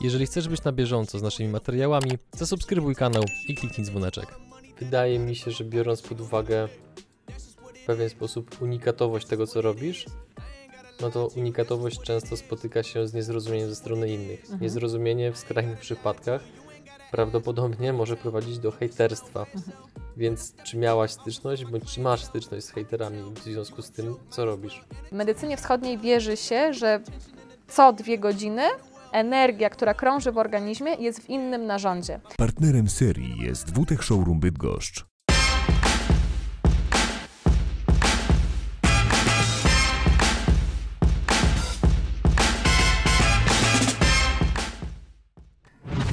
Jeżeli chcesz być na bieżąco z naszymi materiałami, zasubskrybuj kanał i kliknij dzwoneczek. Wydaje mi się, że biorąc pod uwagę w pewien sposób unikatowość tego, co robisz, no to unikatowość często spotyka się z niezrozumieniem ze strony innych. Mhm. Niezrozumienie w skrajnych przypadkach prawdopodobnie może prowadzić do hejterstwa. Mhm. Więc czy miałaś styczność, bądź czy masz styczność z hejterami w związku z tym, co robisz? W medycynie wschodniej wierzy się, że co dwie godziny energia, która krąży w organizmie, jest w innym narządzie. Partnerem serii jest WTech Showroom Bydgoszcz.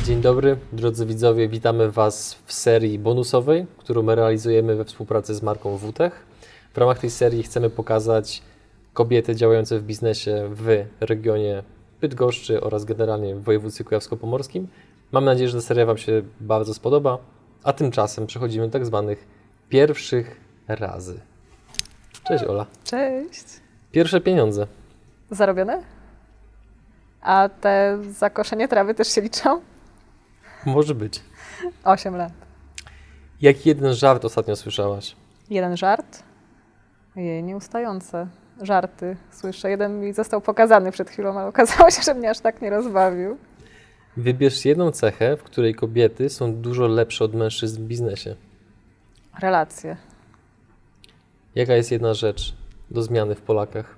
Dzień dobry, drodzy widzowie, witamy Was w serii bonusowej, którą my realizujemy we współpracy z marką WTech. W ramach tej serii chcemy pokazać kobiety działające w biznesie w regionie Bydgoszczy oraz generalnie w województwie kujawsko-pomorskim. Mam nadzieję, że ta seria Wam się bardzo spodoba, a tymczasem przechodzimy do tak zwanych pierwszych razy. Cześć Ola. Cześć. Pierwsze pieniądze. Zarobione? A te zakoszenie trawy też się liczą? Może być. 8 lat. Jaki jeden żart ostatnio słyszałaś? Jeden żart? Ojej, nieustające żarty słyszę. Jeden mi został pokazany przed chwilą, ale okazało się, że mnie aż tak nie rozbawił. Wybierz jedną cechę, w której kobiety są dużo lepsze od mężczyzn w biznesie. Relacje. Jaka jest jedna rzecz do zmiany w Polakach?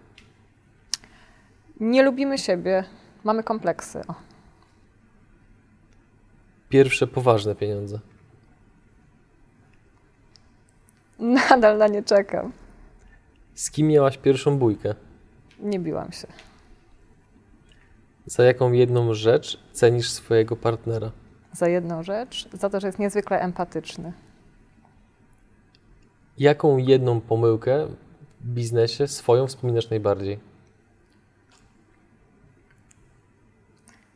Nie lubimy siebie. Mamy kompleksy. O. Pierwsze poważne pieniądze. Nadal na nie czekam. Z kim miałaś pierwszą bójkę? Nie biłam się. Za jaką jedną rzecz cenisz swojego partnera? Za jedną rzecz, za to, że jest niezwykle empatyczny. Jaką jedną pomyłkę w biznesie swoją wspominasz najbardziej?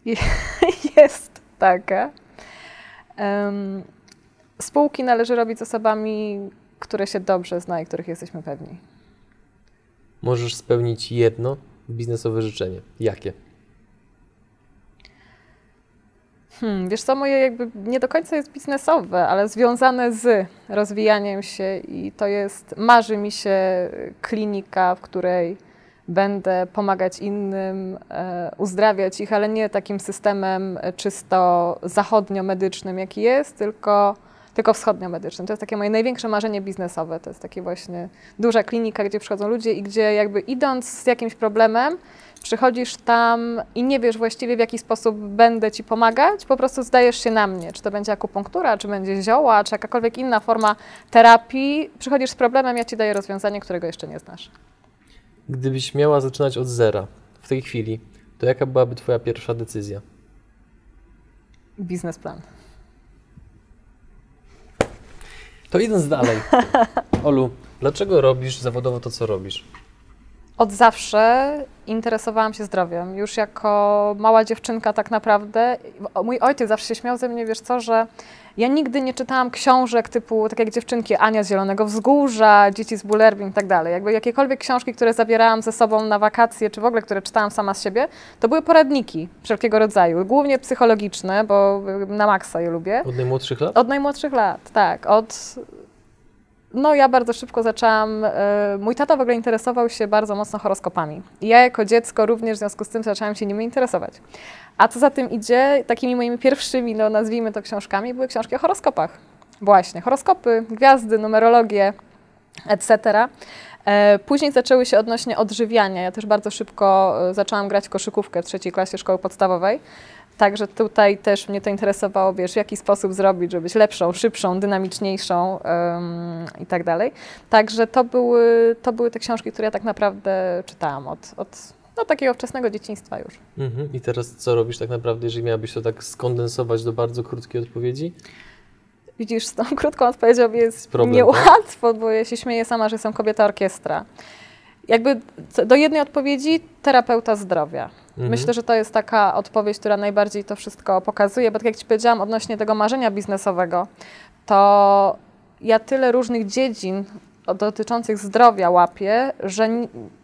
Jest taka. Spółki należy robić z osobami, które się dobrze zna i których jesteśmy pewni. Możesz spełnić jedno biznesowe życzenie. Jakie? Hmm, wiesz co, moje jakby nie do końca jest biznesowe, ale związane z rozwijaniem się i to jest, marzy mi się klinika, w której będę pomagać innym, e, uzdrawiać ich, ale nie takim systemem czysto zachodnio-medycznym, jaki jest, tylko, tylko wschodnio-medycznym. To jest takie moje największe marzenie biznesowe. To jest takie właśnie duża klinika, gdzie przychodzą ludzie i gdzie jakby idąc z jakimś problemem, przychodzisz tam i nie wiesz właściwie w jaki sposób będę ci pomagać, po prostu zdajesz się na mnie. Czy to będzie akupunktura, czy będzie zioła, czy jakakolwiek inna forma terapii. Przychodzisz z problemem, ja ci daję rozwiązanie, którego jeszcze nie znasz. Gdybyś miała zaczynać od zera w tej chwili, to jaka byłaby Twoja pierwsza decyzja? Biznesplan. To idąc dalej. Olu, dlaczego robisz zawodowo to, co robisz? Od zawsze interesowałam się zdrowiem. Już jako mała dziewczynka tak naprawdę. Mój ojciec zawsze się śmiał ze mnie, wiesz co, że ja nigdy nie czytałam książek typu, tak jak dziewczynki Ania z Zielonego Wzgórza, Dzieci z Bullerbin i tak dalej. Jakby jakiekolwiek książki, które zabierałam ze sobą na wakacje, czy w ogóle, które czytałam sama z siebie, to były poradniki wszelkiego rodzaju. Głównie psychologiczne, bo na maksa je lubię. Od najmłodszych lat? Od najmłodszych lat, tak. Od no ja bardzo szybko zaczęłam, e, mój tata w ogóle interesował się bardzo mocno horoskopami. I ja jako dziecko również w związku z tym zaczęłam się nimi interesować. A co za tym idzie, takimi moimi pierwszymi, no nazwijmy to książkami, były książki o horoskopach. Właśnie, horoskopy, gwiazdy, numerologię, etc. E, Później zaczęły się odnośnie odżywiania. Ja też bardzo szybko e, zaczęłam grać w koszykówkę w trzeciej klasie szkoły podstawowej. Także tutaj też mnie to interesowało, wiesz, w jaki sposób zrobić, żeby być lepszą, szybszą, dynamiczniejszą um, i tak dalej. Także to były, to były te książki, które ja tak naprawdę czytałam od, od no, takiego wczesnego dzieciństwa już. Mhm. I teraz co robisz tak naprawdę, jeżeli miałabyś to tak skondensować do bardzo krótkiej odpowiedzi? Widzisz, z tą krótką odpowiedzią jest Problem, niełatwo, bo ja się śmieję sama, że jestem kobieta orkiestra. Jakby do jednej odpowiedzi terapeuta zdrowia. Mhm. Myślę, że to jest taka odpowiedź, która najbardziej to wszystko pokazuje, bo tak jak Ci powiedziałam odnośnie tego marzenia biznesowego, to ja tyle różnych dziedzin dotyczących zdrowia łapię, że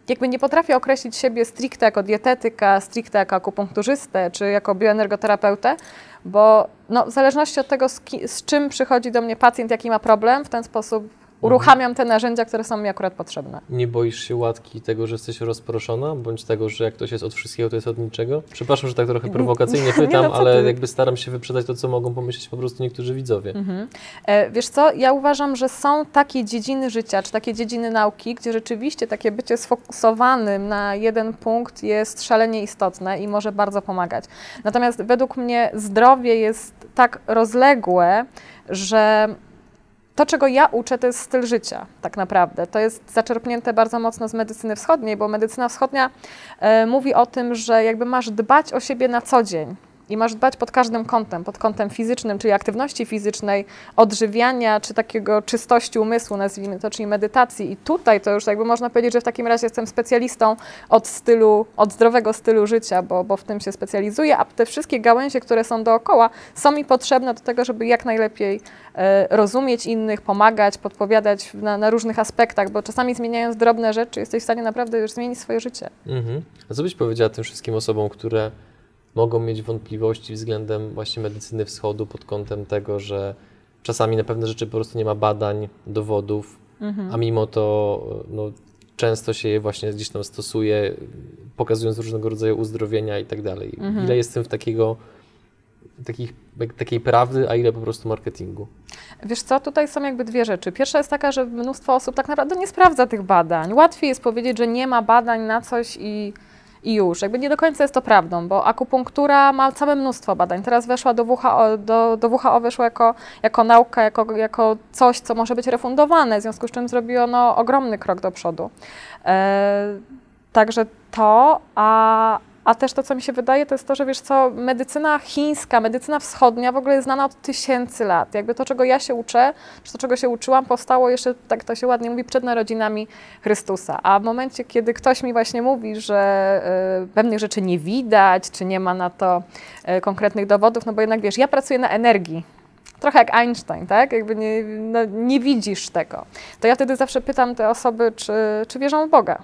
jakby nie potrafię określić siebie stricte jako dietetyka, stricte jako akupunkturzystę czy jako bioenergoterapeutę, bo no, w zależności od tego, z, z czym przychodzi do mnie pacjent, jaki ma problem, w ten sposób uruchamiam te narzędzia, które są mi akurat potrzebne. Nie boisz się łatki tego, że jesteś rozproszona, bądź tego, że jak ktoś jest od wszystkiego, to jest od niczego? Przepraszam, że tak trochę prowokacyjnie pytam, no, ale jakby staram się wyprzedać to, co mogą pomyśleć po prostu niektórzy widzowie. Mhm. E, wiesz co, ja uważam, że są takie dziedziny życia, czy takie dziedziny nauki, gdzie rzeczywiście takie bycie sfokusowanym na jeden punkt jest szalenie istotne i może bardzo pomagać. Natomiast według mnie zdrowie jest tak rozległe, że to, czego ja uczę, to jest styl życia, tak naprawdę. To jest zaczerpnięte bardzo mocno z medycyny wschodniej, bo medycyna wschodnia e, mówi o tym, że jakby masz dbać o siebie na co dzień i masz dbać pod każdym kątem, pod kątem fizycznym, czyli aktywności fizycznej, odżywiania, czy takiego czystości umysłu, nazwijmy to, czyli medytacji. I tutaj to już jakby można powiedzieć, że w takim razie jestem specjalistą od stylu, od zdrowego stylu życia, bo, bo w tym się specjalizuję, a te wszystkie gałęzie, które są dookoła, są mi potrzebne do tego, żeby jak najlepiej e, rozumieć innych, pomagać, podpowiadać na, na, różnych aspektach, bo czasami zmieniając drobne rzeczy, jesteś w stanie naprawdę już zmienić swoje życie. Mhm. A co byś powiedziała tym wszystkim osobom, które mogą mieć wątpliwości względem właśnie medycyny wschodu pod kątem tego, że czasami na pewne rzeczy po prostu nie ma badań, dowodów, mhm. a mimo to no, często się je właśnie gdzieś tam stosuje, pokazując różnego rodzaju uzdrowienia i tak dalej. Mhm. Ile jest w tym w takiego, takich, takiej prawdy, a ile po prostu marketingu? Wiesz co, tutaj są jakby dwie rzeczy. Pierwsza jest taka, że mnóstwo osób tak naprawdę nie sprawdza tych badań. Łatwiej jest powiedzieć, że nie ma badań na coś i i już. Jakby nie do końca jest to prawdą, bo akupunktura ma całe mnóstwo badań. Teraz weszła do WHO, do, do WHO weszła jako, jako nauka, jako, jako coś, co może być refundowane, w związku z czym zrobiono ogromny krok do przodu. E, także to, a, a też to, co mi się wydaje, to jest to, że wiesz co, medycyna chińska, medycyna wschodnia w ogóle jest znana od tysięcy lat. Jakby to, czego ja się uczę, czy to, czego się uczyłam, powstało jeszcze, tak to się ładnie mówi, przed narodzinami Chrystusa. A w momencie, kiedy ktoś mi właśnie mówi, że y, pewnych rzeczy nie widać, czy nie ma na to y, konkretnych dowodów, no bo jednak wiesz, ja pracuję na energii, trochę jak Einstein, tak? Jakby nie, no, nie widzisz tego. To ja wtedy zawsze pytam te osoby, czy, czy wierzą w Boga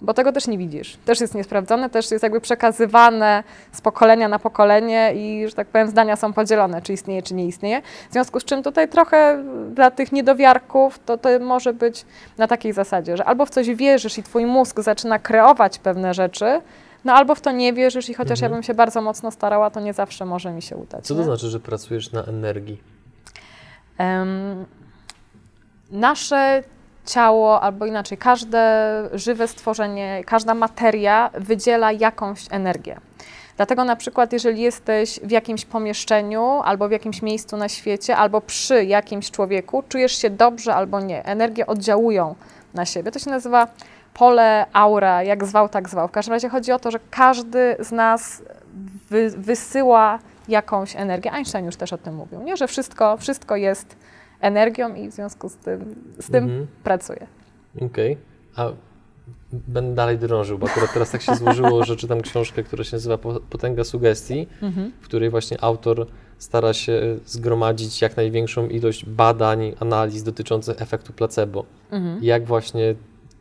bo tego też nie widzisz. Też jest niesprawdzone, też jest jakby przekazywane z pokolenia na pokolenie i, że tak powiem, zdania są podzielone, czy istnieje, czy nie istnieje. W związku z czym tutaj trochę dla tych niedowiarków to, to może być na takiej zasadzie, że albo w coś wierzysz i twój mózg zaczyna kreować pewne rzeczy, no albo w to nie wierzysz i chociaż mhm. ja bym się bardzo mocno starała, to nie zawsze może mi się udać. Co to nie? znaczy, że pracujesz na energii? Um, nasze ciało, albo inaczej, każde żywe stworzenie, każda materia wydziela jakąś energię. Dlatego na przykład, jeżeli jesteś w jakimś pomieszczeniu, albo w jakimś miejscu na świecie, albo przy jakimś człowieku, czujesz się dobrze albo nie. Energie oddziałują na siebie. To się nazywa pole, aura, jak zwał, tak zwał. W każdym razie chodzi o to, że każdy z nas wy, wysyła jakąś energię. Einstein już też o tym mówił, nie? że wszystko, wszystko jest energią i w związku z tym, z tym mhm. pracuję. Okej. Okay. A będę dalej drążył, bo akurat teraz tak się złożyło, że czytam książkę, która się nazywa Potęga Sugestii, mhm. w której właśnie autor stara się zgromadzić jak największą ilość badań, analiz dotyczących efektu placebo. Mhm. Jak właśnie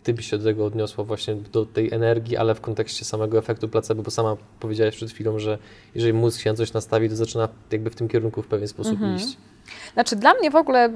ty byś się do tego odniosła właśnie do tej energii, ale w kontekście samego efektu placebo, bo sama powiedziałaś przed chwilą, że jeżeli mózg się na coś nastawi, to zaczyna jakby w tym kierunku w pewien sposób mhm. iść. Znaczy dla mnie w ogóle y,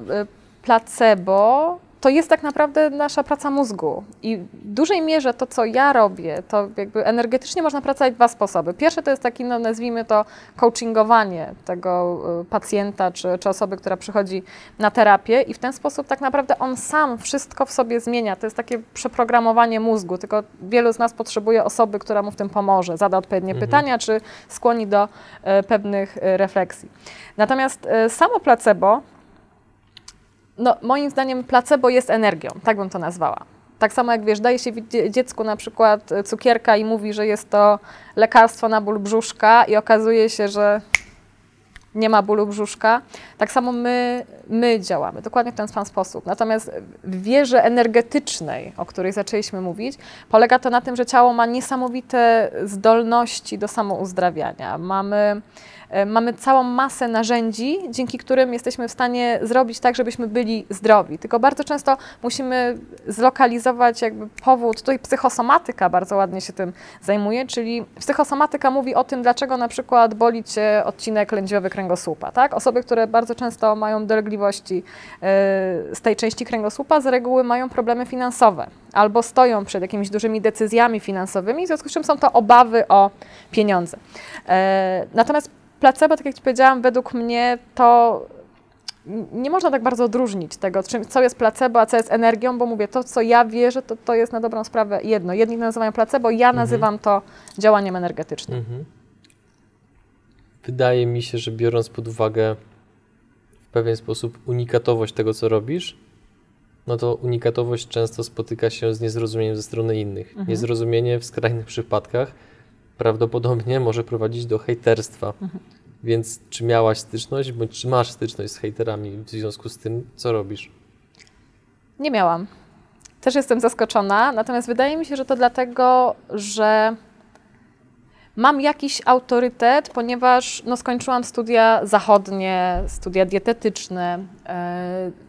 placebo to jest tak naprawdę nasza praca mózgu. I w dużej mierze to, co ja robię, to jakby energetycznie można pracować dwa sposoby. Pierwsze to jest taki, no, nazwijmy to, coachingowanie tego y, pacjenta czy, czy osoby, która przychodzi na terapię i w ten sposób tak naprawdę on sam wszystko w sobie zmienia. To jest takie przeprogramowanie mózgu, tylko wielu z nas potrzebuje osoby, która mu w tym pomoże, zada odpowiednie mhm. pytania czy skłoni do y, pewnych y, refleksji. Natomiast y, samo placebo no, moim zdaniem placebo jest energią, tak bym to nazwała. Tak samo jak wiesz, daje się dziecku na przykład cukierka i mówi, że jest to lekarstwo na ból brzuszka i okazuje się, że nie ma bólu brzuszka. Tak samo my, my działamy, dokładnie w ten sam sposób. Natomiast w wierze energetycznej, o której zaczęliśmy mówić, polega to na tym, że ciało ma niesamowite zdolności do samouzdrawiania. Mamy mamy całą masę narzędzi, dzięki którym jesteśmy w stanie zrobić tak, żebyśmy byli zdrowi. Tylko bardzo często musimy zlokalizować jakby powód, tutaj psychosomatyka bardzo ładnie się tym zajmuje, czyli psychosomatyka mówi o tym, dlaczego na przykład boli Cię odcinek lędźwiowy kręgosłupa, tak? Osoby, które bardzo często mają dolegliwości e, z tej części kręgosłupa, z reguły mają problemy finansowe albo stoją przed jakimiś dużymi decyzjami finansowymi, w związku z czym są to obawy o pieniądze. E, natomiast placebo, tak jak Ci powiedziałam, według mnie to nie można tak bardzo odróżnić tego, czym, co jest placebo, a co jest energią, bo mówię, to co ja wierzę, to, to jest na dobrą sprawę jedno. Jedni nazywają placebo, ja mhm. nazywam to działaniem energetycznym. Mhm. Wydaje mi się, że biorąc pod uwagę w pewien sposób unikatowość tego, co robisz, no to unikatowość często spotyka się z niezrozumieniem ze strony innych. Mhm. Niezrozumienie w skrajnych przypadkach prawdopodobnie może prowadzić do hejterstwa. Mhm. Więc czy miałaś styczność, bądź czy masz styczność z hejterami w związku z tym, co robisz? Nie miałam. Też jestem zaskoczona, natomiast wydaje mi się, że to dlatego, że mam jakiś autorytet, ponieważ no, skończyłam studia zachodnie, studia dietetyczne, yy,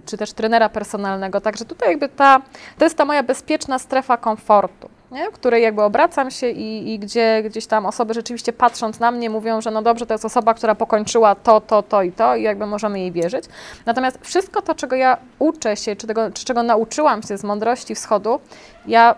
czy też trenera personalnego, także tutaj jakby ta, to jest ta moja bezpieczna strefa komfortu nie? w której jakby obracam się i, i, gdzie gdzieś tam osoby rzeczywiście patrząc na mnie mówią, że no dobrze, to jest osoba, która pokończyła to, to, to i to i jakby możemy jej wierzyć. Natomiast wszystko to, czego ja uczę się, czy, tego, czy czego nauczyłam się z mądrości wschodu, ja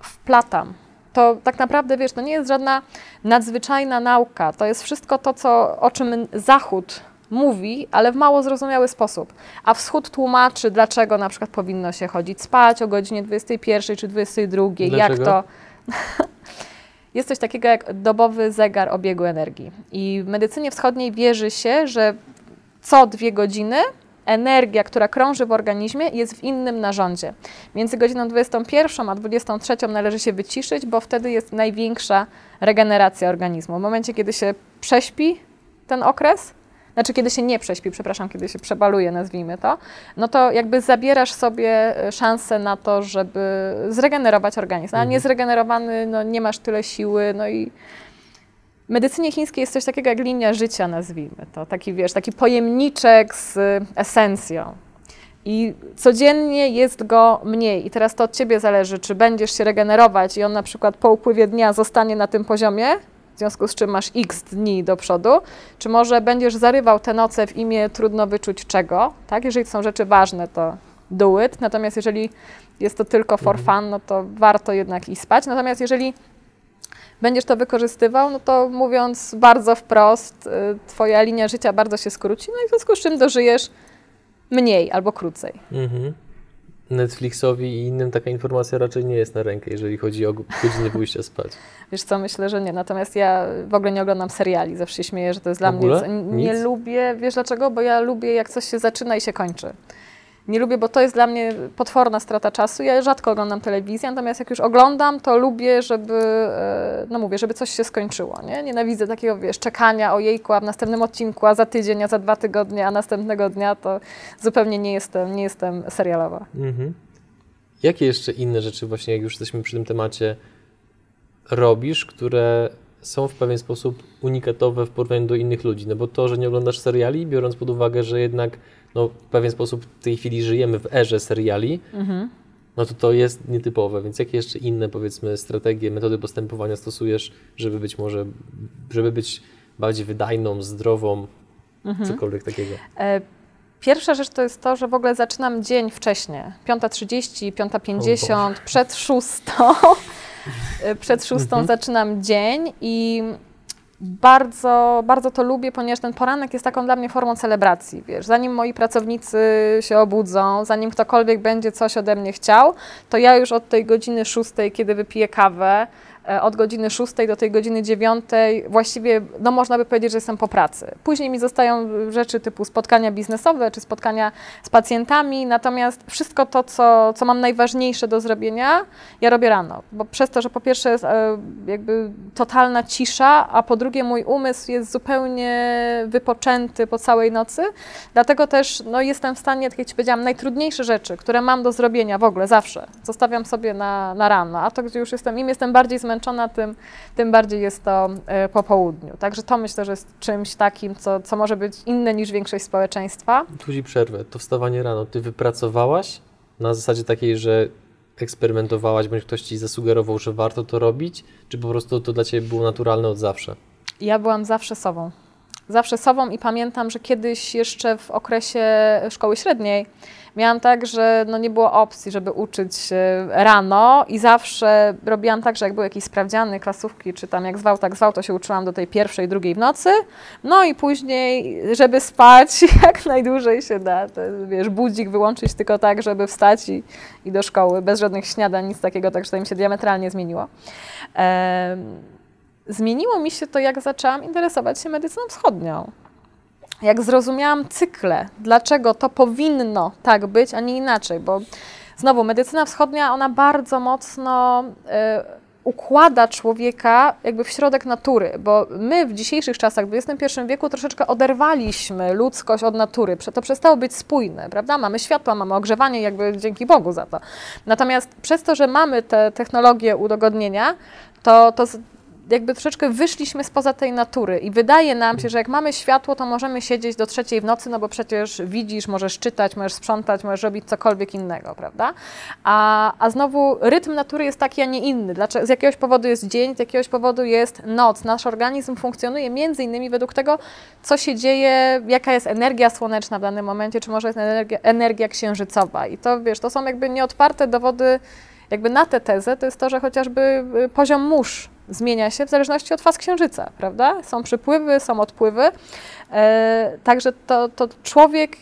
wplatam. To tak naprawdę, wiesz, to nie jest żadna nadzwyczajna nauka. To jest wszystko to, co, o czym Zachód mówi, ale w mało zrozumiały sposób. A wschód tłumaczy, dlaczego na przykład powinno się chodzić spać o godzinie 21 czy 22, dlaczego? jak to. Jest coś takiego jak dobowy zegar obiegu energii. I w medycynie wschodniej wierzy się, że co dwie godziny energia, która krąży w organizmie, jest w innym narządzie. Między godziną 21 a 23 należy się wyciszyć, bo wtedy jest największa regeneracja organizmu. W momencie, kiedy się prześpi ten okres, znaczy kiedy się nie prześpi, przepraszam, kiedy się przebaluje, nazwijmy to, no to jakby zabierasz sobie e, szansę na to, żeby zregenerować organizm. A mhm. niezregenerowany, no nie masz tyle siły, no i w medycynie chińskiej jest coś takiego jak linia życia, nazwijmy to. Taki, wiesz, taki pojemniczek z esencją. I codziennie jest go mniej. I teraz to od ciebie zależy, czy będziesz się regenerować i on na przykład po upływie dnia zostanie na tym poziomie, w związku z czym masz x dni do przodu, czy może będziesz zarywał te noce w imię trudno wyczuć czego, tak? Jeżeli to są rzeczy ważne, to do it, natomiast jeżeli jest to tylko for mhm. fun, no to warto jednak i spać, natomiast jeżeli będziesz to wykorzystywał, no to mówiąc bardzo wprost, y, twoja linia życia bardzo się skróci, no i w związku z czym dożyjesz mniej albo krócej. Mhm. Netflixowi i innym taka informacja raczej nie jest na rękę, jeżeli chodzi o godziny pójścia spać. Wiesz co, myślę, że nie. Natomiast ja w ogóle nie oglądam seriali. Zawsze się śmieję, że to jest dla mnie... Nie Nic? lubię, wiesz dlaczego? Bo ja lubię jak coś się zaczyna i się kończy nie lubię, bo to jest dla mnie potworna strata czasu. Ja rzadko oglądam telewizję, natomiast jak już oglądam, to lubię, żeby, e, no mówię, żeby coś się skończyło, nie? Nienawidzę takiego, wiesz, czekania o jejku, a w następnym odcinku, a za tydzień, a za dwa tygodnie, a następnego dnia, to zupełnie nie jestem, nie jestem serialowa. Mhm. Jakie jeszcze inne rzeczy właśnie, jak już jesteśmy przy tym temacie, robisz, które są w pewien sposób unikatowe w porównaniu do innych ludzi. No bo to, że nie oglądasz seriali, biorąc pod uwagę, że jednak no, w pewien sposób w tej chwili żyjemy w erze seriali, mhm. no to to jest nietypowe. Więc jakie jeszcze inne, powiedzmy, strategie, metody postępowania stosujesz, żeby być może, żeby być bardziej wydajną, zdrową, mhm. cokolwiek takiego? E Pierwsza rzecz to jest to, że w ogóle zaczynam dzień wcześniej. 5.30, 5.50, przed 6. przed szóstą mhm. zaczynam dzień i bardzo, bardzo to lubię, ponieważ ten poranek jest taką dla mnie formą celebracji, wiesz, zanim moi pracownicy się obudzą, zanim ktokolwiek będzie coś ode mnie chciał, to ja już od tej godziny szóstej, kiedy wypiję kawę, E, od godziny 6 do tej godziny 9 właściwie, no można by powiedzieć, że jestem po pracy. Później mi zostają rzeczy typu spotkania biznesowe czy spotkania z pacjentami, natomiast wszystko to, co, co mam najważniejsze do zrobienia, ja robię rano, bo przez to, że po pierwsze jest e, jakby totalna cisza, a po drugie mój umysł jest zupełnie wypoczęty po całej nocy, dlatego też no, jestem w stanie, tak jak Ci powiedziałam, najtrudniejsze rzeczy, które mam do zrobienia w ogóle zawsze, zostawiam sobie na, na rano, a to gdzie już jestem, im jestem bardziej zmęczona, zmęczona, tym, tym bardziej jest to e, po południu. Także to myślę, że jest czymś takim, co, co może być inne niż większość społeczeństwa. Tu ci przerwę. To wstawanie rano. Ty wypracowałaś na zasadzie takiej, że eksperymentowałaś, bądź ktoś ci zasugerował, że warto to robić, czy po prostu to dla ciebie było naturalne od zawsze? Ja byłam zawsze sobą. Zawsze sobą i pamiętam, że kiedyś jeszcze w okresie szkoły średniej miałam tak, że no nie było opcji, żeby uczyć rano i zawsze robiłam tak, że jak były jakieś sprawdziany, klasówki, czy tam jak zwał, tak zwał, to się uczyłam do tej pierwszej, drugiej w nocy. No i później, żeby spać jak najdłużej się da, to, wiesz, budzik wyłączyć tylko tak, żeby wstać i, i do szkoły, bez żadnych śniadań, nic takiego, także to mi się diametralnie zmieniło. zmieniło mi się to, jak zaczęłam interesować się medycyną wschodnią jak zrozumiałam cykle, dlaczego to powinno tak być, a nie inaczej, bo znowu medycyna wschodnia, ona bardzo mocno y, układa człowieka jakby w środek natury, bo my w dzisiejszych czasach, w XXI wieku troszeczkę oderwaliśmy ludzkość od natury, to przestało być spójne, prawda? Mamy światło, mamy ogrzewanie, jakby dzięki Bogu za to. Natomiast przez to, że mamy te technologie udogodnienia, to, to jakby troszeczkę wyszliśmy spoza tej natury i wydaje nam się, że jak mamy światło, to możemy siedzieć do trzeciej w nocy, no bo przecież widzisz, możesz czytać, możesz sprzątać, możesz robić cokolwiek innego, prawda? A, a znowu rytm natury jest taki, a nie inny. Dlaczego? Z jakiegoś powodu jest dzień, z jakiegoś powodu jest noc. Nasz organizm funkcjonuje między innymi według tego, co się dzieje, jaka jest energia słoneczna w danym momencie, czy może jest energia, energia księżycowa. I to, wiesz, to są jakby nieodparte dowody jakby na tę tezę, to jest to, że chociażby y, poziom mórz zmienia się w zależności od faz księżyca, prawda? Są przypływy, są odpływy. E, także to, to człowiek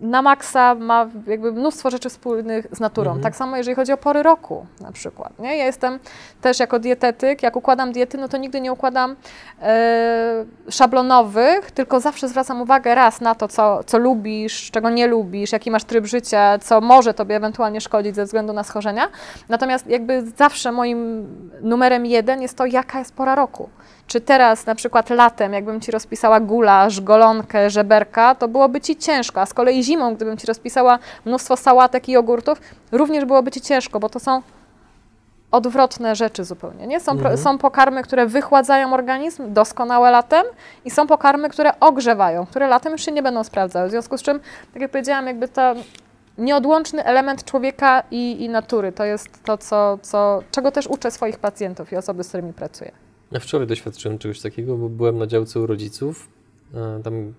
na maksa ma jakby mnóstwo rzeczy wspólnych z naturą. Mhm. Tak samo jeżeli chodzi o pory roku na przykład. Nie? Ja jestem też jako dietetyk, jak układam diety, no to nigdy nie układam e, szablonowych, tylko zawsze zwracam uwagę raz na to, co, co lubisz, czego nie lubisz, jaki masz tryb życia, co może tobie ewentualnie szkodzić ze względu na schorzenia. Natomiast jakby zawsze moim numerem jeden jest to, jaka jest pora roku. Czy teraz na przykład latem, jakbym Ci rozpisała gulasz, golonkę, żeberka, to byłoby Ci ciężko, a z kolei zimą, gdybym Ci rozpisała mnóstwo sałatek i jogurtów, również byłoby Ci ciężko, bo to są odwrotne rzeczy zupełnie. Nie? Są, mhm. są pokarmy, które wychładzają organizm doskonałe latem i są pokarmy, które ogrzewają, które latem już się nie będą sprawdzały. W związku z czym, tak jak powiedziałam, jakby to nieodłączny element człowieka i, i natury. To jest to, co, co, czego też uczę swoich pacjentów i osoby, z którymi pracuję. Ja wczoraj doświadczyłem czegoś takiego, bo byłem na działce u rodziców, e, tam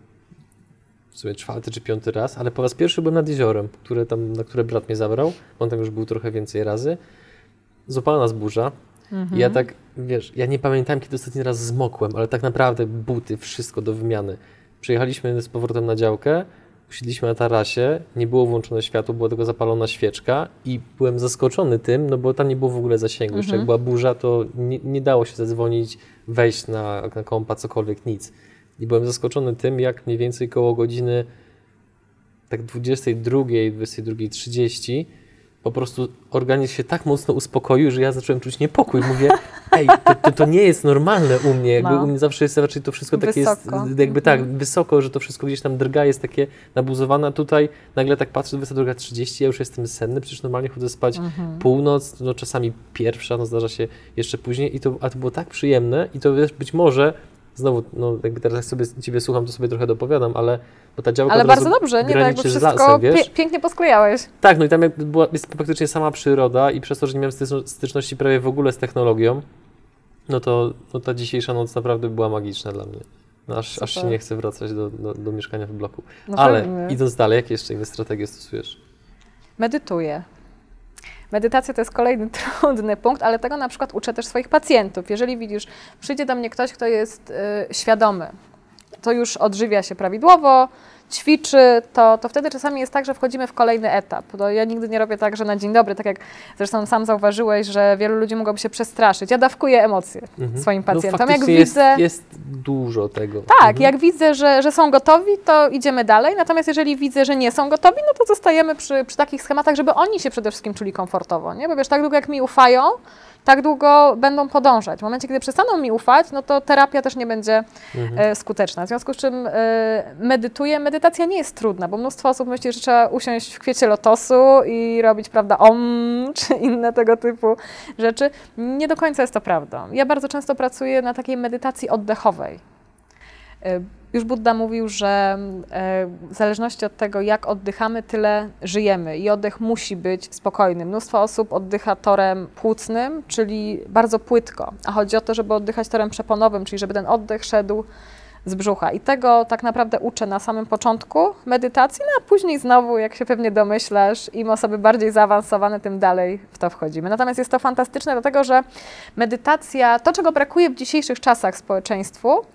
w sumie czwarty czy piąty raz, ale po raz pierwszy byłem nad jeziorem, które tam, na które brat mnie zabrał. On tam już był trochę więcej razy. Złapała nas burza. Mhm. I ja tak, wiesz, ja nie pamiętam, kiedy ostatni raz zmokłem, ale tak naprawdę buty, wszystko do wymiany. Przyjechaliśmy z powrotem na działkę, usiedliśmy na tarasie, nie było włączone światło, była tylko zapalona świeczka i byłem zaskoczony tym, no bo tam nie było w ogóle zasięgu. Mhm. Jeszcze jak była burza, to nie, nie dało się zadzwonić, wejść na, na kompa, cokolwiek, nic. I byłem zaskoczony tym, jak mniej więcej koło godziny tak 22, 22.30 po prostu organizm się tak mocno uspokoił, że ja zacząłem czuć niepokój. Mówię, ej, to, to, to nie jest normalne u mnie. Jakby no. U mnie zawsze jest raczej to wszystko takie wysoko. jest, jakby tak, mhm. wysoko, że to wszystko gdzieś tam drga, jest takie nabuzowane. Tutaj nagle tak patrzę, 22.30, ja już jestem senny, przecież normalnie chodzę spać mhm. północ, no czasami pierwsza, no zdarza się jeszcze później. I to, a to było tak przyjemne i to być może znowu, no jakby teraz jak sobie Ciebie słucham, to sobie trochę dopowiadam, ale bo ta działka Ale bardzo dobrze, nie tak jakby wszystko lasem, pie pięknie posklejałeś. Tak, no i tam była, jest praktycznie sama przyroda i przez to, że nie miałem styczności prawie w ogóle z technologią, no to no ta dzisiejsza noc naprawdę była magiczna dla mnie. No aż, aż się nie chcę wracać do, do, do mieszkania w bloku. No Ale pewnie. idąc dalej, jakie jeszcze inne strategie stosujesz? Medytuję. Medytacja to jest kolejny trudny punkt, ale tego na przykład uczę też swoich pacjentów. Jeżeli widzisz, przyjdzie do mnie ktoś, kto jest y, świadomy, to już odżywia się prawidłowo, ćwiczy, to, to wtedy czasami jest tak, że wchodzimy w kolejny etap. To ja nigdy nie robię tak, że na dzień dobry, tak jak zresztą sam zauważyłeś, że wielu ludzi mogłoby się przestraszyć. Ja dawkuję emocje mhm. swoim no, pacjentom. No, jak jest, widzę, jest dużo tego. Tak, mhm. jak widzę, że, że są gotowi, to idziemy dalej. Natomiast jeżeli widzę, że nie są gotowi, no to zostajemy przy, przy takich schematach, żeby oni się przede wszystkim czuli komfortowo. Nie? Bo wiesz, tak długo jak mi ufają, tak długo będą podążać. W momencie, kiedy przestaną mi ufać, no to terapia też nie będzie mhm. E, skuteczna. W związku z czym e, medytuję. Medytacja medytacja nie jest trudna, bo mnóstwo osób myśli, że trzeba usiąść w kwiecie lotosu i robić, prawda, om, czy inne tego typu rzeczy. Nie do końca jest to prawdą. Ja bardzo często pracuję na takiej medytacji oddechowej. E, już Buddha mówił, że e, w zależności od tego, jak oddychamy, tyle żyjemy i oddech musi być spokojny. Mnóstwo osób oddycha torem płucnym, czyli bardzo płytko, a chodzi o to, żeby oddychać torem przeponowym, czyli żeby ten oddech szedł z brzucha. I tego tak naprawdę uczę na samym początku medytacji, no a później znowu, jak się pewnie domyślasz, im osoby bardziej zaawansowane, tym dalej w to wchodzimy. Natomiast jest to fantastyczne, dlatego że medytacja, to czego brakuje w dzisiejszych czasach społeczeństwu,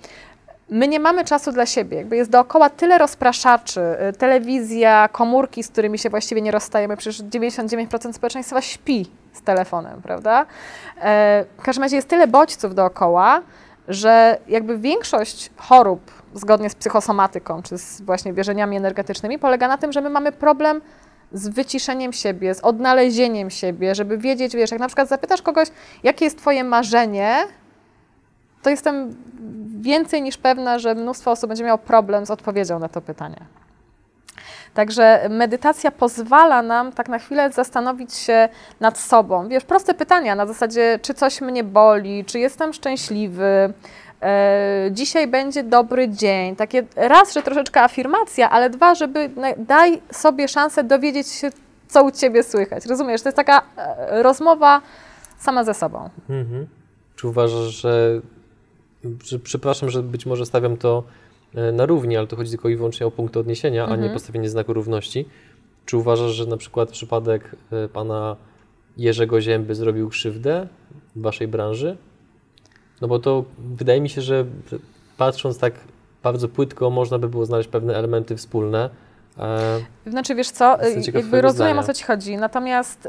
my nie mamy czasu dla siebie. Jakby jest dookoła tyle rozpraszaczy, y, telewizja, komórki, z którymi się właściwie nie rozstajemy. Przecież 99% społeczeństwa śpi z telefonem, prawda? E, w każdym razie jest tyle bodźców dookoła, że jakby większość chorób zgodnie z psychosomatyką, czy z właśnie wierzeniami energetycznymi, polega na tym, że my mamy problem z wyciszeniem siebie, z odnalezieniem siebie, żeby wiedzieć, wiesz, jak na przykład zapytasz kogoś, jakie jest twoje marzenie, to jestem więcej niż pewna, że mnóstwo osób będzie miało problem z odpowiedzią na to pytanie. Także medytacja pozwala nam tak na chwilę zastanowić się nad sobą. Wiesz, proste pytania na zasadzie, czy coś mnie boli, czy jestem szczęśliwy, e, dzisiaj będzie dobry dzień. Takie raz, że troszeczkę afirmacja, ale dwa, żeby daj sobie szansę dowiedzieć się, co u ciebie słychać. Rozumiesz? To jest taka e, rozmowa sama ze sobą. Mhm. Czy uważasz, że przepraszam, że być może stawiam to e, na równi, ale to chodzi tylko i wyłącznie o punkt odniesienia, mhm. a nie mhm. postawienie znaku równości. Czy uważasz, że na przykład przypadek e, pana Jerzego Zięby zrobił krzywdę w waszej branży? No bo to wydaje mi się, że patrząc tak bardzo płytko, można by było znaleźć pewne elementy wspólne. E, znaczy, wiesz co, jakby rozumiem zdania. o co ci chodzi, natomiast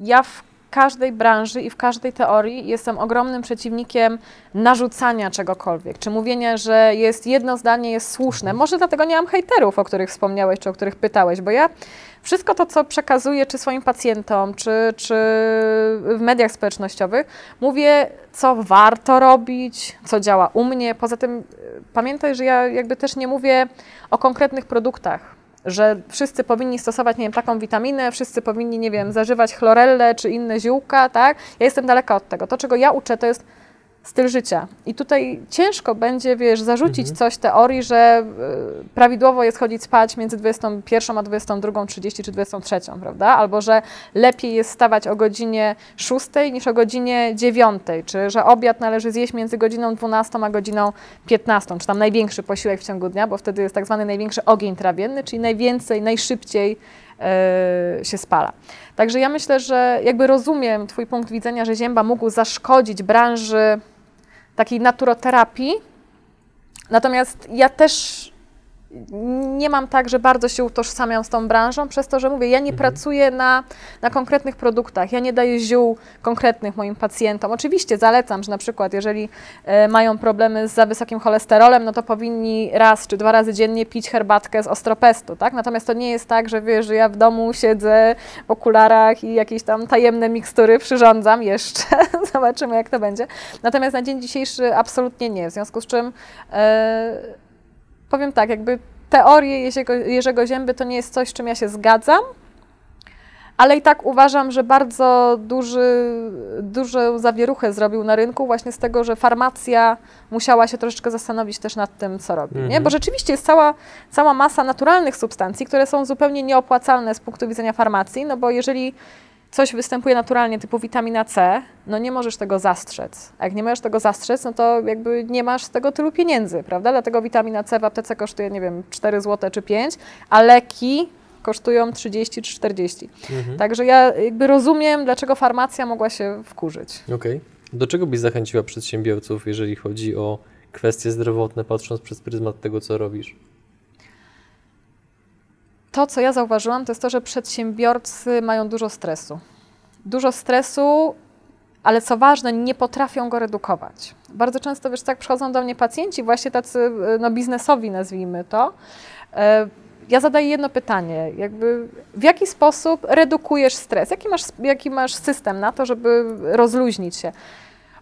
ja w każdej branży i w każdej teorii jestem ogromnym przeciwnikiem narzucania czegokolwiek, czy mówienia, że jest jedno zdanie jest słuszne. Może dlatego nie mam hejterów, o których wspomniałeś, czy o których pytałeś, bo ja wszystko to, co przekazuję, czy swoim pacjentom, czy, czy w mediach społecznościowych, mówię, co warto robić, co działa u mnie. Poza tym pamiętaj, że ja jakby też nie mówię o konkretnych produktach że wszyscy powinni stosować, nie wiem, taką witaminę, wszyscy powinni, nie wiem, zażywać chlorellę czy inne ziółka, tak? Ja jestem daleka od tego. To, czego ja uczę, to jest styl życia. I tutaj ciężko będzie, wiesz, zarzucić mhm. coś teorii, że y, prawidłowo jest chodzić spać między 21 a 22, 30 czy 23, prawda? Albo że lepiej jest stawać o godzinie 6 niż o godzinie 9, czy że obiad należy zjeść między godziną 12 a godziną 15, czy tam największy posiłek w ciągu dnia, bo wtedy jest tak zwany największy ogień trawienny, czyli najwięcej, najszybciej y, się spala. Także ja myślę, że jakby rozumiem Twój punkt widzenia, że zięba mógł zaszkodzić branży takiej naturoterapii. Natomiast ja też nie mam tak, że bardzo się utożsamiam z tą branżą, przez to, że mówię, ja nie mhm. pracuję na, na konkretnych produktach, ja nie daję ziół konkretnych moim pacjentom. Oczywiście zalecam, że na przykład jeżeli e, mają problemy z za wysokim cholesterolem, no to powinni raz czy dwa razy dziennie pić herbatkę z ostropestu, tak? Natomiast to nie jest tak, że wiesz, że ja w domu siedzę w okularach i jakieś tam tajemne mikstury przyrządzam jeszcze. Zobaczymy, jak to będzie. Natomiast na dzień dzisiejszy absolutnie nie, w związku z czym... Yy, powiem tak, jakby teorie Jerzego, Jerzego Zięby to nie jest coś, z czym ja się zgadzam, ale i tak uważam, że bardzo duży, dużą zawieruchę zrobił na rynku właśnie z tego, że farmacja musiała się troszeczkę zastanowić też nad tym, co robi. Nie? Bo mhm. rzeczywiście jest cała, cała masa naturalnych substancji, które są zupełnie nieopłacalne z punktu widzenia farmacji, no bo jeżeli coś występuje naturalnie, typu witamina C, no nie możesz tego zastrzec. A jak nie możesz tego zastrzec, no to jakby nie masz z tego tylu pieniędzy, prawda? Dlatego witamina C w aptece kosztuje, nie wiem, 4 zł czy 5, a leki kosztują 30 czy 40. Mhm. Także ja jakby rozumiem, dlaczego farmacja mogła się wkurzyć. Okej. Okay. Do czego byś zachęciła przedsiębiorców, jeżeli chodzi o kwestie zdrowotne, patrząc przez pryzmat tego, co robisz? To, co ja zauważyłam, to jest to, że przedsiębiorcy mają dużo stresu. Dużo stresu, ale co ważne, nie potrafią go redukować. Bardzo często, wiesz, tak przychodzą do mnie pacjenci, właśnie tacy no, biznesowi, nazwijmy to. E, ja zadaję jedno pytanie, jakby w jaki sposób redukujesz stres? Jaki masz, jaki masz system na to, żeby rozluźnić się?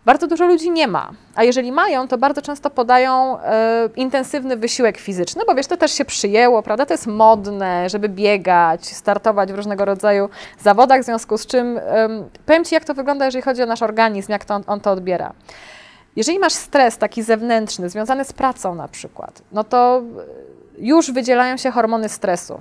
Bardzo dużo ludzi nie ma, a jeżeli mają, to bardzo często podają e, intensywny wysiłek fizyczny, bo wiesz, to też się przyjęło, prawda? To jest modne, żeby biegać, startować w różnego rodzaju zawodach, w związku z czym e, powiem Ci, jak to wygląda, jeżeli chodzi o nasz organizm, jak to on, on to odbiera. Jeżeli masz stres taki zewnętrzny, związany z pracą na przykład, no to już wydzielają się hormony stresu.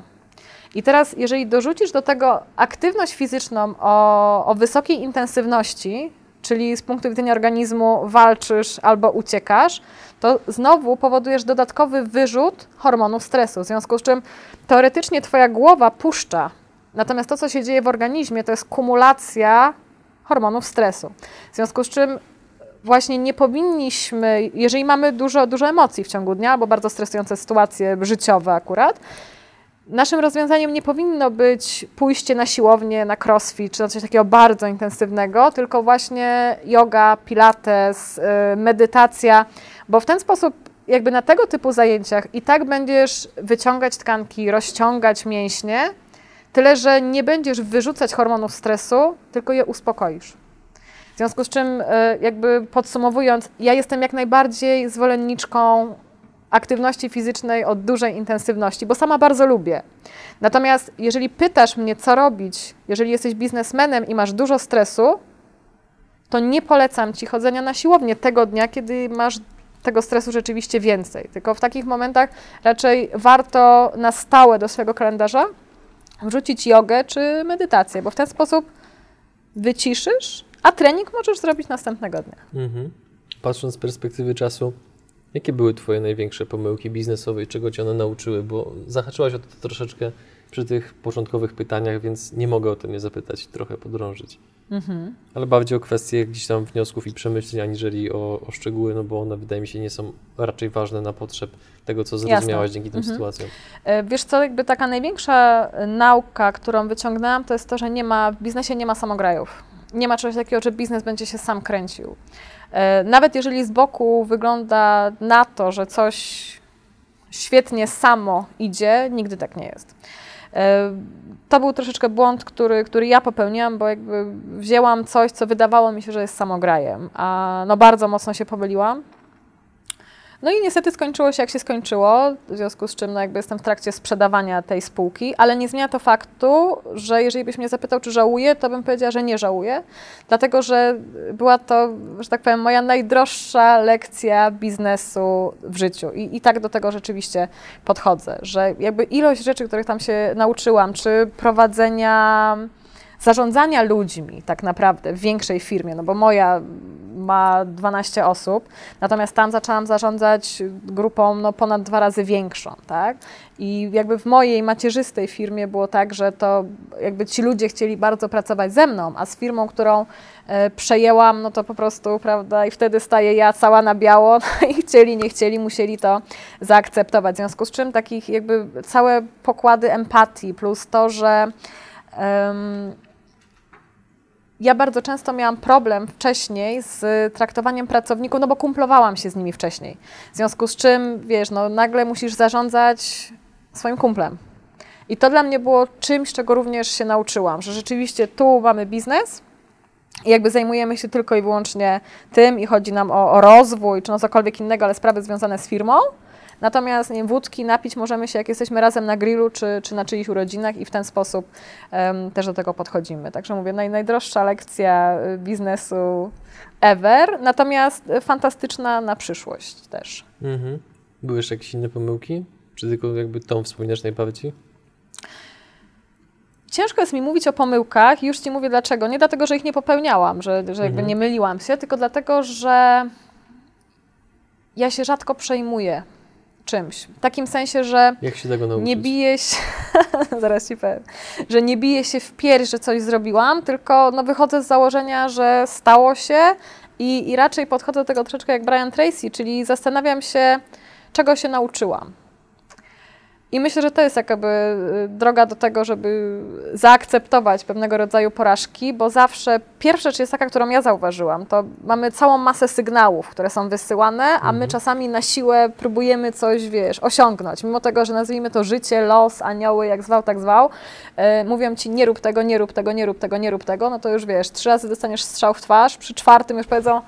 I teraz, jeżeli dorzucisz do tego aktywność fizyczną o, o wysokiej intensywności, czyli z punktu widzenia organizmu walczysz albo uciekasz, to znowu powodujesz dodatkowy wyrzut hormonów stresu, w związku z czym teoretycznie Twoja głowa puszcza, natomiast to, co się dzieje w organizmie, to jest kumulacja hormonów stresu. W związku z czym właśnie nie powinniśmy, jeżeli mamy dużo, dużo emocji w ciągu dnia, albo bardzo stresujące sytuacje życiowe akurat, Naszym rozwiązaniem nie powinno być pójście na siłownię, na crossfit, czy na coś takiego bardzo intensywnego, tylko właśnie yoga, pilates, y, medytacja, bo w ten sposób jakby na tego typu zajęciach i tak będziesz wyciągać tkanki, rozciągać mięśnie, tyle że nie będziesz wyrzucać hormonów stresu, tylko je uspokoisz. W związku z czym, y, jakby podsumowując, ja jestem jak najbardziej zwolenniczką aktywności fizycznej o dużej intensywności, bo sama bardzo lubię. Natomiast jeżeli pytasz mnie, co robić, jeżeli jesteś biznesmenem i masz dużo stresu, to nie polecam ci chodzenia na siłownię tego dnia, kiedy masz tego stresu rzeczywiście więcej. Tylko w takich momentach raczej warto na stałe do swojego kalendarza wrzucić jogę czy medytację, bo w ten sposób wyciszysz, a trening możesz zrobić następnego dnia. Mhm. Patrząc z perspektywy czasu, Jakie były Twoje największe pomyłki biznesowe i czego Cię one nauczyły? Bo zahaczyłaś o to troszeczkę przy tych początkowych pytaniach, więc nie mogę o tym nie zapytać, trochę podrążyć. Mhm. Ale bardziej o kwestie gdzieś tam wniosków i przemyśleń, aniżeli o, o, szczegóły, no bo one wydaje mi się nie są raczej ważne na potrzeb tego, co zrozumiałaś Jasne. dzięki tym mhm. sytuacjom. E, wiesz co, jakby taka największa nauka, którą wyciągnęłam, to jest to, że nie ma, w biznesie nie ma samograjów. Nie ma czegoś takiego, że biznes będzie się sam kręcił. E, nawet jeżeli z boku wygląda na to, że coś świetnie samo idzie, nigdy tak nie jest. E, to był troszeczkę błąd, który, który ja popełniłam, bo jakby wzięłam coś, co wydawało mi się, że jest samograjem, a no bardzo mocno się pomyliłam. No i niestety skończyło się jak się skończyło, w związku z czym no jakby jestem w trakcie sprzedawania tej spółki, ale nie zmienia to faktu, że jeżeli byś mnie zapytał, czy żałuję, to bym powiedziała, że nie żałuję, dlatego że była to, że tak powiem, moja najdroższa lekcja biznesu w życiu. I, i tak do tego rzeczywiście podchodzę, że jakby ilość rzeczy, których tam się nauczyłam, czy prowadzenia zarządzania ludźmi tak naprawdę w większej firmie, no bo moja ma 12 osób, natomiast tam zaczęłam zarządzać grupą no, ponad dwa razy większą, tak? I jakby w mojej macierzystej firmie było tak, że to jakby ci ludzie chcieli bardzo pracować ze mną, a z firmą, którą e, przejęłam, no to po prostu, prawda, i wtedy staję ja cała na biało no i chcieli, nie chcieli, musieli to zaakceptować. W związku z czym takich jakby całe pokłady empatii plus to, że um, ja bardzo często miałam problem wcześniej z traktowaniem pracowników, no bo kumplowałam się z nimi wcześniej. W związku z czym, wiesz, no nagle musisz zarządzać swoim kumplem. I to dla mnie było czymś, czego również się nauczyłam, że rzeczywiście tu mamy biznes, i jakby zajmujemy się tylko i wyłącznie tym i chodzi nam o, o rozwój czy no cokolwiek innego, ale sprawy związane z firmą. Natomiast nie, wódki napić możemy się, jak jesteśmy razem na grillu czy, czy na czyichś urodzinach i w ten sposób um, też do tego podchodzimy. Także mówię, naj, najdroższa lekcja y, biznesu ever, natomiast fantastyczna na przyszłość też. Mhm. Były jeszcze jakieś inne pomyłki? Czy tylko jakby tą wspominasz najbardziej? Ciężko jest mi mówić o pomyłkach i już Ci mówię dlaczego. Nie dlatego, że ich nie popełniałam, że, że jakby mhm. nie myliłam się, tylko dlatego, że ja się rzadko przejmuję czymś. W takim sensie, że nie bije się, zaraz ci powiem, że nie bije się w pierś, że coś zrobiłam, tylko no, wychodzę z założenia, że stało się i, i raczej podchodzę do tego troszeczkę jak Brian Tracy, czyli zastanawiam się, czego się nauczyłam. I myślę, że to jest jakby y, droga do tego, żeby zaakceptować pewnego rodzaju porażki, bo zawsze pierwsza rzecz jest taka, którą ja zauważyłam, to mamy całą masę sygnałów, które są wysyłane, a my mhm. czasami na siłę próbujemy coś, wiesz, osiągnąć. Mimo tego, że nazwijmy to życie, los, anioły, jak zwał, tak zwał, yy, mówią ci nie rób tego, nie rób tego, nie rób tego, nie rób tego, no to już wiesz, trzy razy dostaniesz strzał w twarz, przy czwartym już powiedzą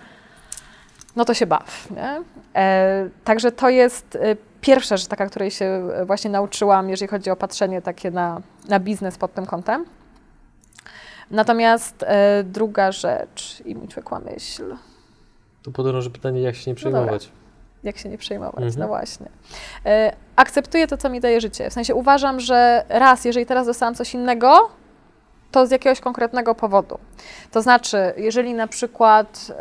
no to się baw. Nie? E, także to jest e, pierwsza rzecz taka, której się e, właśnie nauczyłam, jeżeli chodzi o patrzenie takie na, na biznes pod tym kątem. Natomiast e, druga rzecz, i mi czekła myśl, To podąży pytanie, jak się nie przejmować. jak się nie przejmować, Mhm. no właśnie. E, akceptuję to, co mi daje życie. W sensie uważam, że raz, jeżeli teraz dostałam coś innego, to z jakiegoś konkretnego powodu. To znaczy, jeżeli na przykład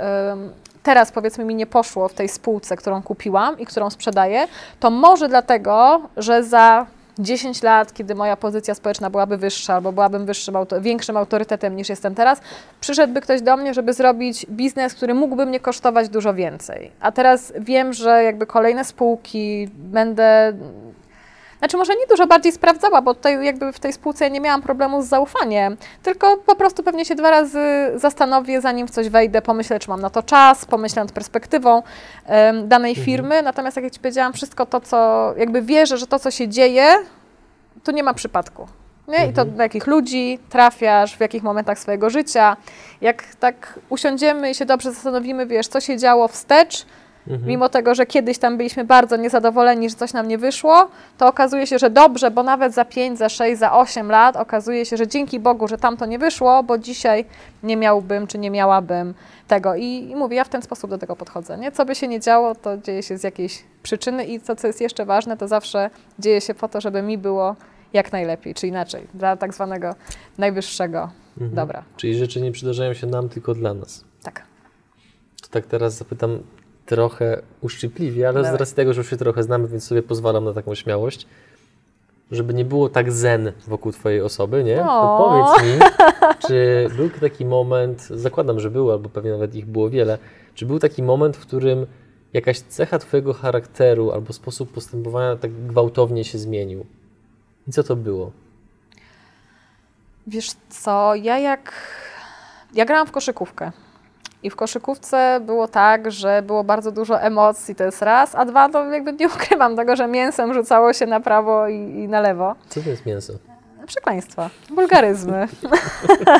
teraz powiedzmy mi nie poszło w tej spółce, którą kupiłam i którą sprzedaję, to może dlatego, że za 10 lat, kiedy moja pozycja społeczna byłaby wyższa, albo byłabym wyższym, większym autorytetem niż jestem teraz, przyszedłby ktoś do mnie, żeby zrobić biznes, który mógłby mnie kosztować dużo więcej. A teraz wiem, że jakby kolejne spółki będę. Znaczy, może nie dużo bardziej sprawdzała, bo tutaj jakby w tej spółce nie miałam problemu z zaufaniem, tylko po prostu pewnie się dwa razy zastanowię, zanim w coś wejdę, pomyślę, czy mam na to czas, pomyślę nad perspektywą em, danej Mhm. firmy. Natomiast, jak ja Ci powiedziałam, wszystko to, co jakby wierzę, że to, co się dzieje, tu nie ma przypadku. Nie? I to Mhm. do jakich ludzi trafiasz, w jakich momentach swojego życia. Jak tak usiądziemy i się dobrze zastanowimy, wiesz, co się działo wstecz, Mhm. mimo tego, że kiedyś tam byliśmy bardzo niezadowoleni, że coś nam nie wyszło, to okazuje się, że dobrze, bo nawet za 5, za 6, za 8 lat okazuje się, że dzięki Bogu, że tam to nie wyszło, bo dzisiaj nie miałbym czy nie miałabym tego. I, I mówię, ja w ten sposób do tego podchodzę. Nie? Co by się nie działo, to dzieje się z jakiejś przyczyny i to, co jest jeszcze ważne, to zawsze dzieje się po to, żeby mi było jak najlepiej, czy inaczej, dla tak zwanego najwyższego Mhm. dobra. Czyli rzeczy nie przydarzają się nam, tylko dla nas. Tak. To tak teraz zapytam trochę uszczypliwie, ale z Dawaj. racji tego, że już się trochę znamy, więc sobie pozwalam na taką śmiałość. Żeby nie było tak zen wokół Twojej osoby, nie? To powiedz mi, czy był taki moment, zakładam, że był, albo pewnie nawet ich było wiele, czy był taki moment, w którym jakaś cecha Twojego charakteru albo sposób postępowania tak gwałtownie się zmienił? I co to było? Wiesz co, ja jak. Ja grałam w koszykówkę. I w koszykówce było tak, że było bardzo dużo emocji, to jest raz, a dwa, to jakby nie ukrywam tego, że mięsem rzucało się na prawo i, i na lewo. Co to jest mięso? Przekleństwa, wulgaryzmy,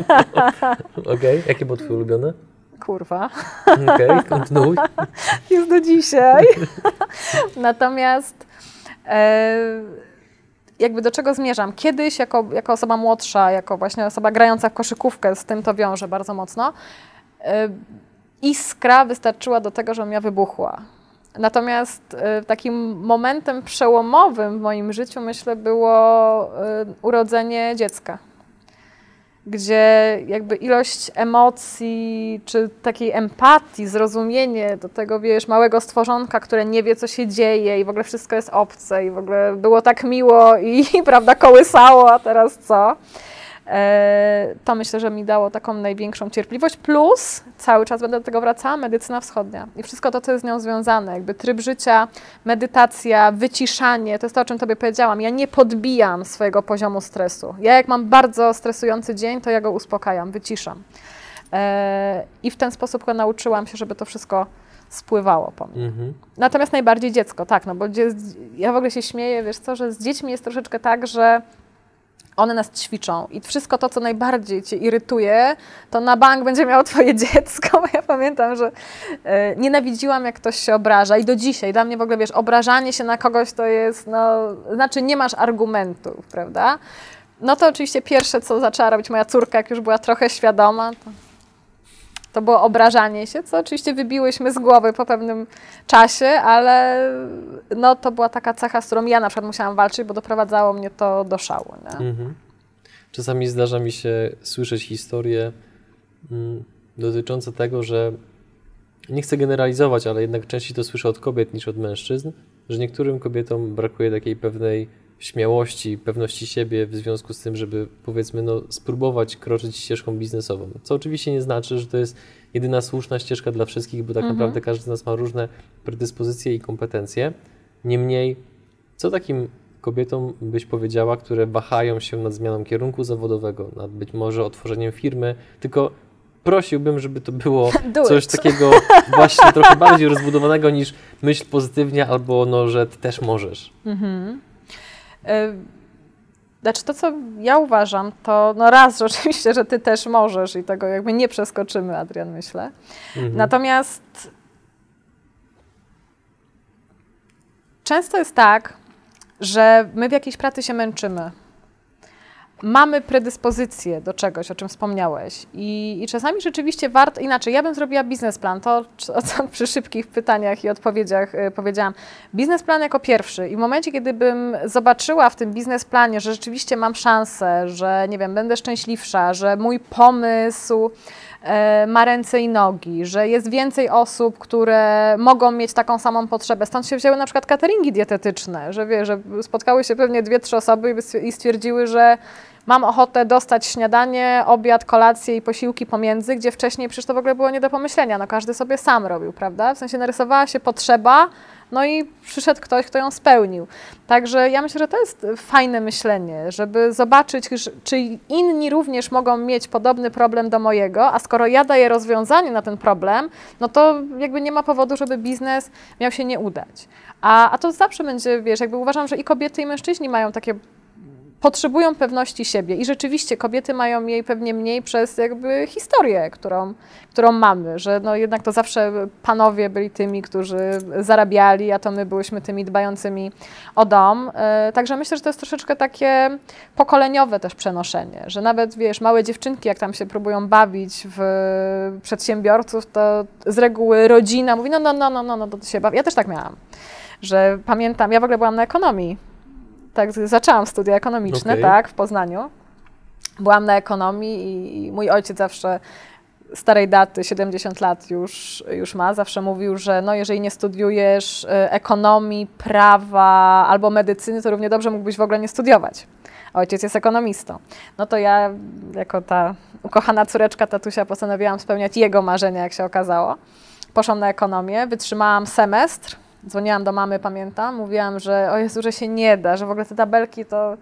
Okej, jakie było Twoje ulubione? kurwa, Okej, kontynuuj. jest do dzisiaj. Natomiast e, jakby do czego zmierzam? Kiedyś jako, jako osoba młodsza, jako właśnie osoba grająca w koszykówkę, z tym to wiąże bardzo mocno, iskra wystarczyła do tego, żebym ja wybuchła. Natomiast e, takim momentem przełomowym w moim życiu, myślę, było e, urodzenie dziecka gdzie jakby ilość emocji, czy takiej empatii, zrozumienie do tego, wiesz, małego stworzonka, które nie wie, co się dzieje i w ogóle wszystko jest obce i w ogóle było tak miło i, prawda, kołysało, a teraz co? E, to myślę, że mi dało taką największą cierpliwość, plus cały czas będę do tego wracała, medycyna wschodnia i wszystko to, co jest z nią związane, jakby tryb życia, medytacja, wyciszanie, to jest to, o czym Tobie powiedziałam. Ja nie podbijam swojego poziomu stresu. Ja jak mam bardzo stresujący dzień, to ja go uspokajam, wyciszam. E, I w ten sposób nauczyłam się, żeby to wszystko spływało po mnie. Mhm. Natomiast najbardziej dziecko, tak, no bo ja w ogóle się śmieję, wiesz co, że z dziećmi jest troszeczkę tak, że one nas ćwiczą i wszystko to, co najbardziej cię irytuje, to na bank będzie miało twoje dziecko. Bo ja pamiętam, że e, nienawidziłam, jak ktoś się obraża i do dzisiaj. Dla mnie w ogóle, wiesz, obrażanie się na kogoś to jest, no, znaczy nie masz argumentów, prawda? No to oczywiście pierwsze, co zaczęła robić moja córka, jak już była trochę świadoma, to, to było obrażanie się, co oczywiście wybiłyśmy z głowy po pewnym czasie, ale no, to była taka cecha, z którą ja na przykład musiałam walczyć, bo doprowadzało mnie to do szału. Mhm. Czasami zdarza mi się słyszeć historie mm, dotyczące tego, że nie chcę generalizować, ale jednak częściej to słyszę od kobiet niż od mężczyzn, że niektórym kobietom brakuje takiej pewnej śmiałości, pewności siebie w związku z tym, żeby powiedzmy no, spróbować kroczyć ścieżką biznesową. Co oczywiście nie znaczy, że to jest jedyna słuszna ścieżka dla wszystkich, bo tak Mhm. naprawdę każdy z nas ma różne predyspozycje i kompetencje. Niemniej, co takim kobietom byś powiedziała, które wahają się nad zmianą kierunku zawodowego, nad być może otworzeniem firmy, tylko prosiłbym, żeby to było coś takiego właśnie trochę bardziej rozbudowanego niż myśl pozytywnie albo no, że ty też możesz. Mhm. Y, znaczy to, co ja uważam, to no raz rzeczywiście, że ty też możesz i tego jakby nie przeskoczymy, Adrian, myślę. Mhm. Natomiast często jest tak, że my w jakiejś pracy się męczymy. Mamy predyspozycję do czegoś, o czym wspomniałeś. I, I, czasami rzeczywiście warto, inaczej, ja bym zrobiła biznesplan, to co przy szybkich pytaniach i odpowiedziach y, powiedziałam. Biznesplan jako pierwszy. I w momencie, kiedy bym zobaczyła w tym biznesplanie, że rzeczywiście mam szansę, że nie wiem, będę szczęśliwsza, że mój pomysł E, ma ręce i nogi, że jest więcej osób, które mogą mieć taką samą potrzebę. Stąd się wzięły na przykład cateringi dietetyczne, że wie, że spotkały się pewnie dwie, trzy osoby i stwierdziły, że mam ochotę dostać śniadanie, obiad, kolację i posiłki pomiędzy, gdzie wcześniej przecież to w ogóle było nie do pomyślenia. No każdy sobie sam robił, prawda? W sensie narysowała się potrzeba, no i przyszedł ktoś, kto ją spełnił. Także ja myślę, że to jest fajne myślenie, żeby zobaczyć, czy inni również mogą mieć podobny problem do mojego, a skoro ja daję rozwiązanie na ten problem, no to jakby nie ma powodu, żeby biznes miał się nie udać. A, a to zawsze będzie, wiesz, jakby uważam, że i kobiety, i mężczyźni mają takie potrzebują pewności siebie i rzeczywiście kobiety mają jej pewnie mniej przez jakby historię, którą, którą mamy, że no jednak to zawsze panowie byli tymi, którzy zarabiali, a to my byłyśmy tymi dbającymi o dom. E, także myślę, że to jest troszeczkę takie pokoleniowe też przenoszenie, że nawet wiesz, małe dziewczynki, jak tam się próbują bawić w przedsiębiorców, to z reguły rodzina mówi, no, no, no, no, no, no to się bawi. Ja też tak miałam, że pamiętam, ja w ogóle byłam na ekonomii tak, zaczęłam studia ekonomiczne, okay. tak, w Poznaniu. Byłam na ekonomii i mój ojciec zawsze starej daty, 70 lat już, już ma, zawsze mówił, że no, jeżeli nie studiujesz e, ekonomii, prawa albo medycyny, to równie dobrze mógłbyś w ogóle nie studiować. Ojciec jest ekonomistą. No to ja, jako ta ukochana córeczka tatusia, postanowiłam spełniać jego marzenia, jak się okazało. Poszłam na ekonomię, wytrzymałam semestr, Dzwoniłam do mamy, pamiętam, mówiłam, że o Jezu, że się nie da, że w ogóle te tabelki to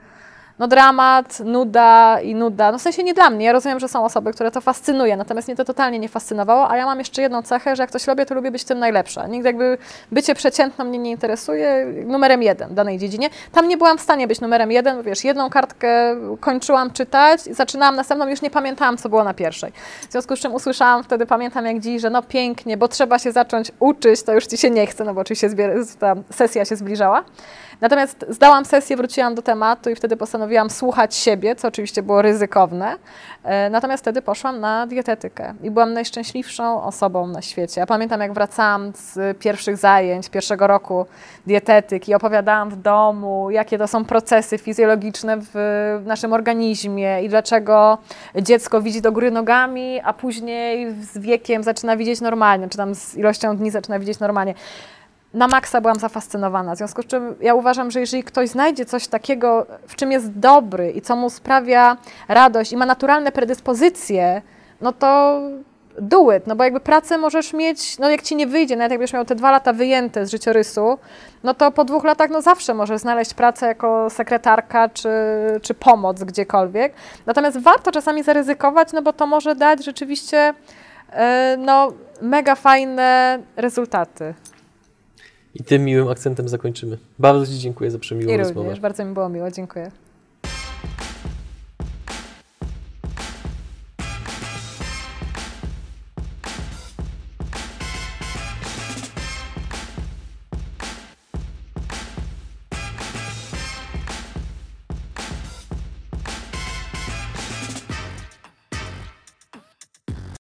no dramat, nuda i nuda. No w sensie nie dla mnie. Ja rozumiem, że są osoby, które to fascynuje, natomiast mnie to totalnie nie fascynowało, a ja mam jeszcze jedną cechę, że jak coś robię, to lubię być tym najlepsza. Nigdy jakby bycie przeciętną mnie nie interesuje. Numerem jeden w danej dziedzinie. Tam nie byłam w stanie być numerem jeden, wiesz, jedną kartkę kończyłam czytać, zaczynałam następną, już nie pamiętałam, co było na pierwszej. W związku z czym usłyszałam wtedy, pamiętam jak dziś, że no pięknie, bo trzeba się zacząć uczyć, to już ci się nie chce, no bo oczywiście ta sesja się zbliżała. Natomiast zdałam sesję, wróciłam do tematu i wtedy postanowiłam słuchać siebie, co oczywiście było ryzykowne. E, natomiast wtedy poszłam na dietetykę i byłam najszczęśliwszą osobą na świecie. Ja pamiętam, jak wracałam z pierwszych zajęć, pierwszego roku dietetyki, opowiadałam w domu, jakie to są procesy fizjologiczne w naszym organizmie i dlaczego dziecko widzi do góry nogami, a później z wiekiem zaczyna widzieć normalnie, czy tam z ilością dni zaczyna widzieć normalnie na maksa byłam zafascynowana. W związku z czym ja uważam, że jeżeli ktoś znajdzie coś takiego, w czym jest dobry i co mu sprawia radość i ma naturalne predyspozycje, no to do it, no bo jakby pracę możesz mieć, no jak ci nie wyjdzie, nawet jakbyś miał te dwa lata wyjęte z życiorysu, no to po dwóch latach no zawsze możesz znaleźć pracę jako sekretarka czy, czy pomoc gdziekolwiek. Natomiast warto czasami zaryzykować, no bo to może dać rzeczywiście yy, no mega fajne rezultaty. I tym miłym akcentem zakończymy. Bardzo Ci dziękuję za przemiłą I rozmowę. również, bardzo mi było miło, dziękuję.